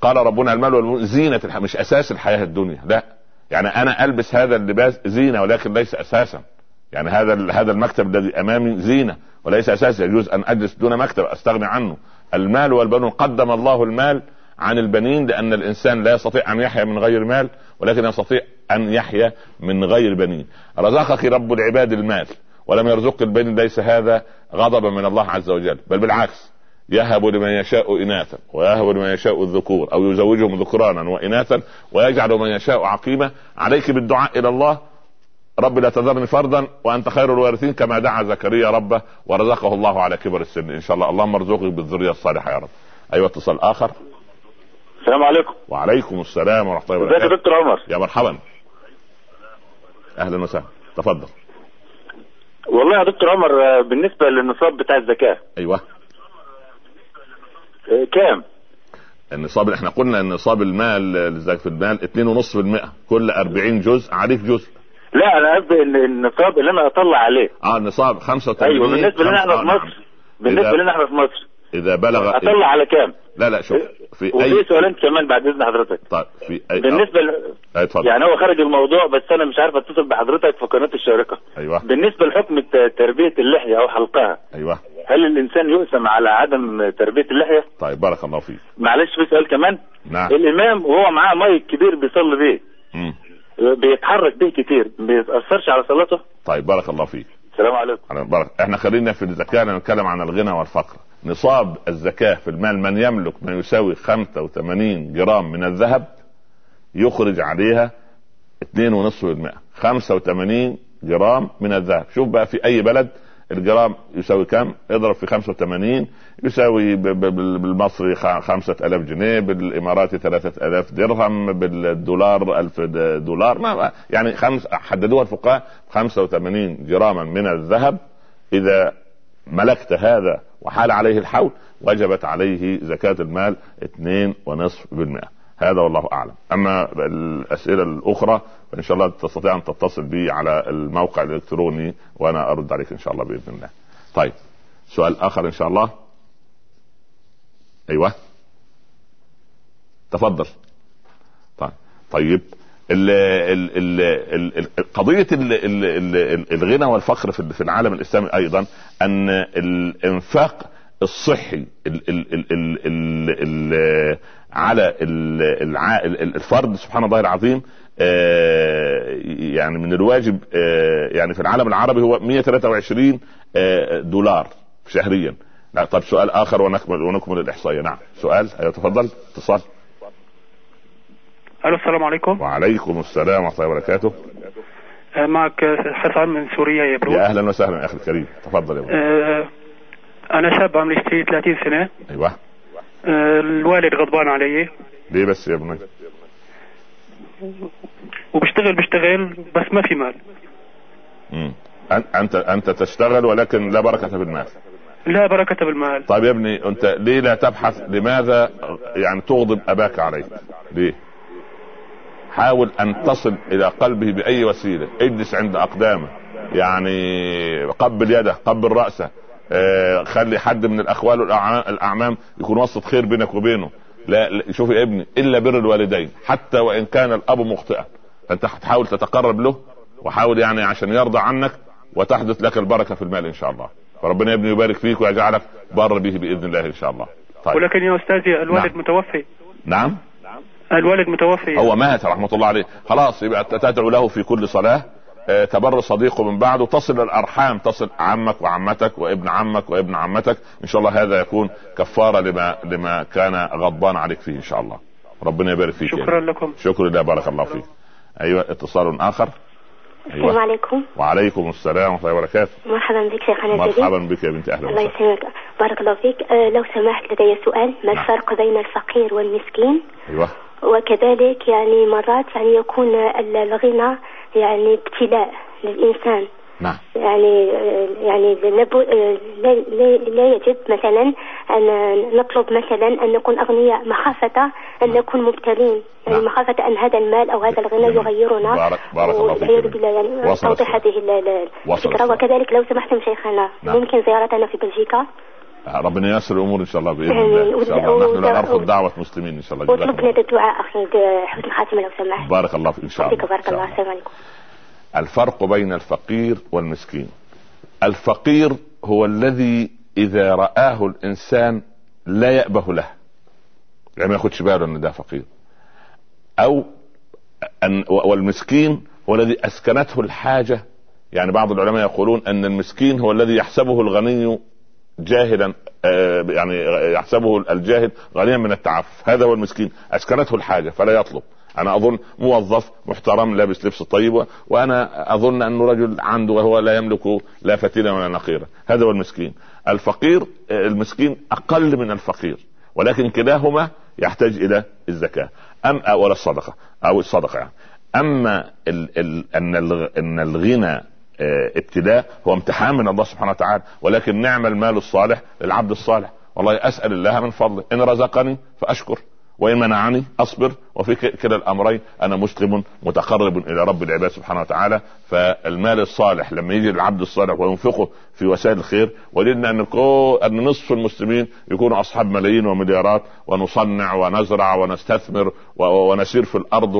Speaker 1: قال ربنا المال والبنون زينة الحياة مش أساس الحياة الدنيا لا. يعني أنا ألبس هذا اللباس زينة ولكن ليس أساسا. يعني هذا هذا المكتب الذي أمامي زينة وليس أساس يجوز أن أجلس دون مكتب أستغني عنه. المال والبنون قدم الله المال عن البنين لأن الإنسان لا يستطيع أن يحيا من غير مال ولكن يستطيع أن يحيا من غير بنين. رزقك رب العباد المال ولم يرزق البنين ليس هذا غضبا من الله عز وجل بل بالعكس يهب لمن يشاء إناثا ويهب لمن يشاء الذكور أو يزوجهم ذكرانا وإناثا ويجعل من يشاء عقيما عليك بالدعاء إلى الله. رب لا تذرني فردا وأنت خير الوارثين كما دعا زكريا ربه ورزقه الله على كبر السن. إن شاء الله اللهم ارزقه بالذرية الصالحة يا رب. أيوه اتصال اخر
Speaker 5: السلام عليكم.
Speaker 1: وعليكم السلام ورحمة الله وبركاته
Speaker 5: ازيك يا دكتور عمر؟
Speaker 1: يا مرحبا. أهلا وسهلا. تفضل.
Speaker 5: والله يا دكتور عمر بالنسبة للنصاب بتاع الزكاة.
Speaker 1: أيوه.
Speaker 5: كام؟
Speaker 1: النصاب إحنا قلنا ان نصاب المال في المال 2.5% كل 40 جزء. عليك جزء؟
Speaker 5: لا أنا قصدي النصاب اللي أنا أطلع عليه.
Speaker 1: آه النصاب 85
Speaker 5: أيوه بالنسبة لنا إحنا في مصر. بالنسبة لنا إحنا في مصر.
Speaker 1: إذا بلغ
Speaker 5: أطلع على كام؟
Speaker 1: لا لا شوف
Speaker 5: في وفي اي سؤالين كمان بعد إذن حضرتك.
Speaker 1: طيب في اي
Speaker 5: بالنسبة ل...
Speaker 1: اتفضل.
Speaker 5: يعني هو خارج الموضوع بس أنا مش عارف أتصل بحضرتك في قناة الشارقة.
Speaker 1: أيوه.
Speaker 5: بالنسبة لحكم تربية اللحية أو حلقها
Speaker 1: أيوه.
Speaker 5: هل الإنسان يؤثم على عدم تربية اللحية؟
Speaker 1: طيب بارك الله فيك.
Speaker 5: معلش في سؤال كمان.
Speaker 1: نعم.
Speaker 5: الإمام وهو معاه مايك كبير بيصلي بيه.
Speaker 1: مم.
Speaker 5: بيتحرك بيه كتير. ما بيتأثرش على صلاته؟
Speaker 1: طيب بارك الله فيك.
Speaker 5: السلام عليكم.
Speaker 1: بارك. إحنا خلينا في الزكاه نتكلم عن الغنى والفقر. نصاب الزكاة في المال من يملك ما يساوي 85 جرام من الذهب يخرج عليها 2.5% 85 جرام من الذهب. شوف بقى في أي بلد الجرام يساوي كم؟ اضرب في 85 يساوي بالمصري 5000 جنيه بالإماراتي 3000 درهم بالدولار 1000 دولار. ما يعني خمس حددوها الفقهاء 85 جراما من الذهب. إذا ملكت هذا وحال عليه الحول وجبت عليه زكاة المال 2.5% هذا والله أعلم. أما الأسئلة الأخرى فإن شاء الله تستطيع أن تتصل بي على الموقع الإلكتروني وأنا أرد عليك إن شاء الله بإذن الله. طيب سؤال آخر إن شاء الله. أيوه. تفضل. طيب طيب. ال الغنى والفقر في العالم الاسلامي أيضا ان الانفاق الصحي ال ال ال ال على الفرد سبحان الله العظيم يعني من الواجب يعني في العالم العربي هو 123 دولار شهريا طب سؤال اخر ونكمل ونكمل الاحصائيه نعم سؤال أيوه تفضل اتصال
Speaker 6: ألو السلام عليكم.
Speaker 1: وعليكم السلام ورحمة الله وبركاته.
Speaker 6: معك حسن من سوريا يا برو.
Speaker 1: يا أهلا وسهلا يا أخي الكريم. تفضل يا برو.
Speaker 6: أه أنا شاب عمري 30 سنة.
Speaker 1: أيوه.
Speaker 6: أه الوالد غضبان علي.
Speaker 1: ليه بس يا ابني؟
Speaker 6: وبشتغل بشتغل بس ما في مال.
Speaker 1: امم انت أنت تشتغل ولكن لا بركة في المال.
Speaker 6: لا بركة بالمال
Speaker 1: طيب يا ابني أنت ليه لا تبحث لماذا يعني تغضب أباك عليك؟ ليه؟ حاول أن تصل إلى قلبه بأي وسيلة. اجلس عند أقدامه. يعني قبل يده قبل رأسه. آه خلي حد من الأخوال والاعمام يكون وسط خير بينك وبينه. لا شوف يا ابني إلا بر الوالدين. حتى وإن كان الأب مخطئا. فانت تحاول تتقرب له وحاول يعني عشان يرضى عنك وتحدث لك البركة في المال إن شاء الله. فربنا يا ابني يبارك فيك ويجعلك بر به بإذن الله إن شاء الله.
Speaker 6: طيب. ولكن يا أستاذي الوالد نعم. متوفي.
Speaker 1: نعم.
Speaker 6: الوالد متوفي.
Speaker 1: هو مات رحمة الله عليه. خلاص يبقى تدعو له في كل صلاة. آه تبر صديقه من بعده تصل الأرحام. تصل عمك وعمتك وابن عمك وابن عمتك. إن شاء الله هذا يكون كفارة لما لما كان غضبان عليك فيه إن شاء الله. ربنا يبارك فيك.
Speaker 6: شكرا يعني. لكم.
Speaker 1: شكرا لله. بارك الله فيك. أيوه اتصال آخر.
Speaker 4: أيوة. السلام عليكم.
Speaker 1: وعليكم السلام ورحمة الله وبركاته.
Speaker 4: مرحبا بك شيخنا
Speaker 1: مرحبا بك يا بنتي. أهلا
Speaker 4: الله يسلمك. بارك الله فيك. أه لو سمحت لدي سؤال. ما الفرق بين الفقير والمسكين؟
Speaker 1: أيوه.
Speaker 4: وكذلك يعني مرات يعني يكون الغنى يعني ابتلاء للإنسان.
Speaker 1: نعم.
Speaker 4: يعني يعني لا, لا يجب مثلا أن نطلب مثلا أن نكون أغنياء مخافة أن نكون مبتلين. يعني
Speaker 1: نعم.
Speaker 4: مخافة أن هذا المال أو هذا الغنى يغيرنا.
Speaker 1: بارك بارك الله فيك.
Speaker 4: بالله يعني توضيح هذه الفكرة. وكذلك لو سمحتم شيخنا
Speaker 1: نعم.
Speaker 4: ممكن زيارتنا في بلجيكا؟
Speaker 1: ربنا ييسر الأمور إن شاء الله بإذن الله. إن شاء الله. نحن لا نرفض دعوة مسلمين إن شاء الله.
Speaker 4: واطلب لنا الدعاء أخي حسن خاتمه لو سمحت
Speaker 1: بارك الله فيك. إن شاء الله.
Speaker 4: بارك الله السلام عليكم
Speaker 1: الفرق بين الفقير والمسكين. الفقير هو الذي إذا رآه الإنسان لا يأبه له. يعني ما ياخدش باله إن ده فقير. أو أن والمسكين هو الذي أسكنته الحاجة. يعني بعض العلماء يقولون أن المسكين هو الذي يحسبه الغني جاهلا آه، يعني يحسبه الجاهل غنيا من التعفف هذا هو المسكين. أسكنته الحاجة فلا يطلب. أنا أظن موظف محترم لابس لبس طيب وأنا أظن انه رجل عنده وهو لا يملك لا فتيلا ولا نقيرا هذا هو المسكين. الفقير آه، المسكين أقل من الفقير ولكن كلاهما يحتاج إلى الزكاة. أم ولا الصدقة أو الصدقة. يعني اما أن أن الغنى آه، ابتلاء هو امتحان من الله سبحانه وتعالى ولكن نعم المال الصالح للعبد الصالح. والله أسأل الله من فضله. إن رزقني فأشكر. وإن منعني أصبر وفي كلا الأمرين أنا مسلم متقرب إلى رب العباد سبحانه وتعالى فالمال الصالح لما يجي العبد الصالح وينفقه في وسائل الخير وجدنا أن أن نصف المسلمين يكونوا أصحاب ملايين ومليارات ونصنع ونزرع ونستثمر ونسير في الأرض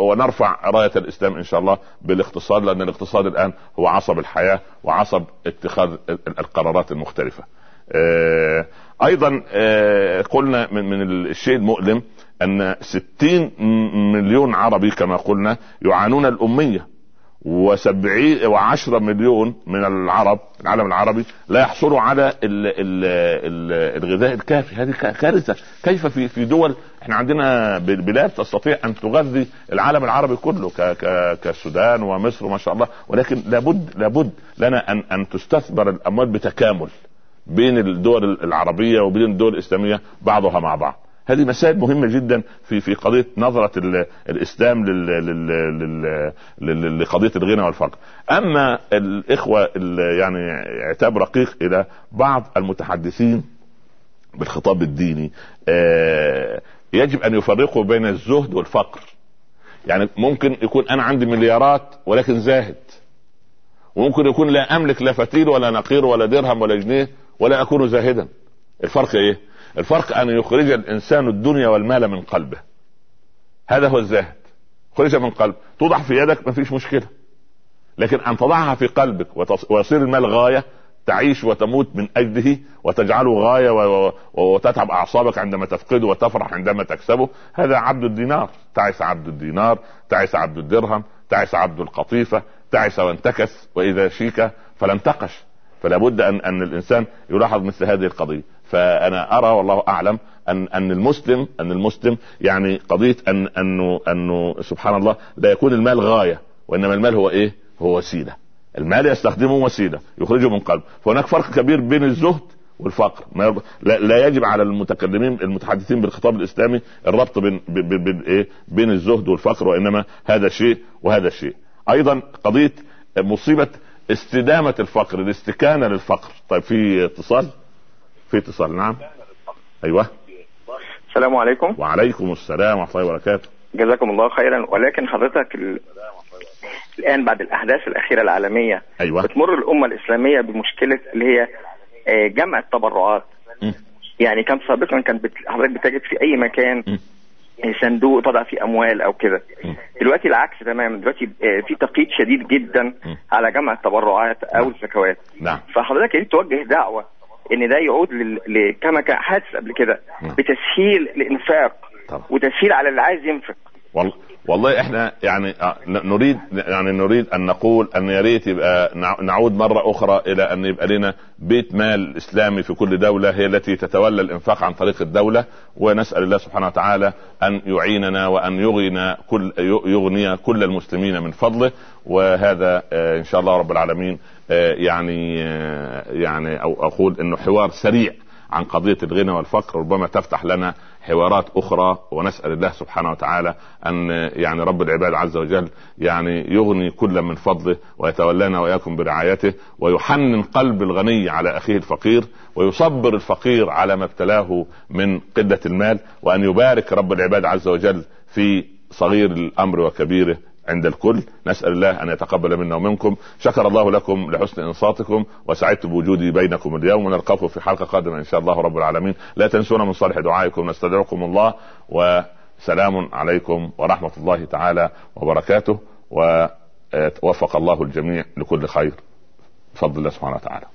Speaker 1: ونرفع راية الإسلام إن شاء الله بالاقتصاد لأن الاقتصاد الآن هو عصب الحياة وعصب اتخاذ القرارات المختلفة. آه، أيضا آه، قلنا من الشيء المؤلم أن ستين مليون عربي كما قلنا يعانون الأمية وسبعين وعشرة مليون من العرب العالم العربي لا يحصلوا على ال ال ال الغذاء الكافي. هذه كارثة. كيف في في دول إحنا عندنا بلاد تستطيع أن تغذي العالم العربي كله كالسودان ومصر ما شاء الله ولكن لابد لابد لنا أن أن تستثمر الأموال بتكامل. بين الدول العربية وبين الدول الإسلامية بعضها مع بعض. هذه مسائل مهمة جدا في في قضية نظرة الإسلام لقضية الغنى والفقر. أما الإخوة يعني عتاب رقيق إلى بعض المتحدثين بالخطاب الديني آه، يجب أن يفرقوا بين الزهد والفقر. يعني ممكن يكون أنا عندي مليارات ولكن زاهد. وممكن يكون لا أملك لا فتيل ولا نقير ولا درهم ولا جنيه ولا أكون زاهدا. الفرق إيه؟ الفرق أن يخرج الإنسان الدنيا والمال من قلبه. هذا هو الزاهد. خرج من قلب. توضع في يدك ما فيش مشكلة. لكن أن تضعها في قلبك ويصير المال غاية تعيش وتموت من أجله وتجعله غاية وتتعب أعصابك عندما تفقده وتفرح عندما تكسبه هذا عبد الدينار. تعس عبد الدينار تعس عبد الدرهم تعس عبد القطيفة تعس وانتكس وإذا شيك فلم تقش. فلا بد أن أن الإنسان يلاحظ مثل هذه القضية. فأنا أرى والله أعلم أن أن المسلم أن المسلم يعني قضية أن انه انه سبحان الله لا يكون المال غاية وإنما المال هو إيه؟ هو وسيلة. المال يستخدمه وسيلة يخرجه من قلب. فهناك فرق كبير بين الزهد والفقر. ما لا يجب على المتكلمين المتحدثين بالخطاب الإسلامي الربط بين بين إيه؟ بين الزهد والفقر وإنما هذا شيء وهذا شيء. أيضا قضية مصيبة استدامة الفقر الاستكانة للفقر. طيب في اتصال؟ في اتصال نعم. أيوه.
Speaker 7: السلام عليكم.
Speaker 1: وعليكم السلام ورحمة الله وبركاته.
Speaker 7: جزاكم الله خيرا. ولكن حضرتك ال... الآن بعد الأحداث الأخيرة العالمية
Speaker 1: أيوه.
Speaker 7: بتمر الأمة الإسلامية بمشكلة اللي هي آه، جمع التبرعات. م. يعني كان سابقا كان بت... حضرتك بتجد في أي مكان م. صندوق تضع فيه أموال أو كده. دلوقتي العكس تماما. دلوقتي آه، في تقييد شديد جدا على جمع التبرعات أو نعم. الزكوات.
Speaker 1: نعم.
Speaker 7: فحضرتك أنت توجه دعوة إن ده يعود. كما كان حادث قبل كده. بتسهيل الإنفاق وتسهيل على اللي عايز ينفق.
Speaker 1: والله. والله إحنا يعني آه، نريد يعني نريد أن نقول أن يا ريت يبقى نعود مرة أخرى إلى أن يبقى لنا بيت مال إسلامي في كل دولة هي التي تتولى الإنفاق عن طريق الدولة. ونسأل الله سبحانه وتعالى أن يعيننا وأن يغني كل يغني كل المسلمين من فضله. وهذا آه، إن شاء الله رب العالمين آه، يعني يعني أو أقول إنه حوار سريع. عن قضية الغنى والفقر ربما تفتح لنا حوارات أخرى ونسأل الله سبحانه وتعالى أن يعني رب العباد عز وجل يعني يغني كل من فضله ويتولانا وإياكم برعايته ويحنن قلب الغني على أخيه الفقير ويصبر الفقير على ما ابتلاه من قلة المال وأن يبارك رب العباد عز وجل في صغير الأمر وكبيره. عند الكل. نسأل الله أن يتقبل منا ومنكم. شكر الله لكم لحسن إنصاتكم وسعدت بوجودي بينكم اليوم ونلقاكم في حلقة قادمة إن شاء الله رب العالمين. لا تنسونا من صالح دعائكم نستدعكم الله وسلام عليكم ورحمة الله تعالى وبركاته. ووفق الله الجميع لكل خير. بفضل الله سبحانه وتعالى.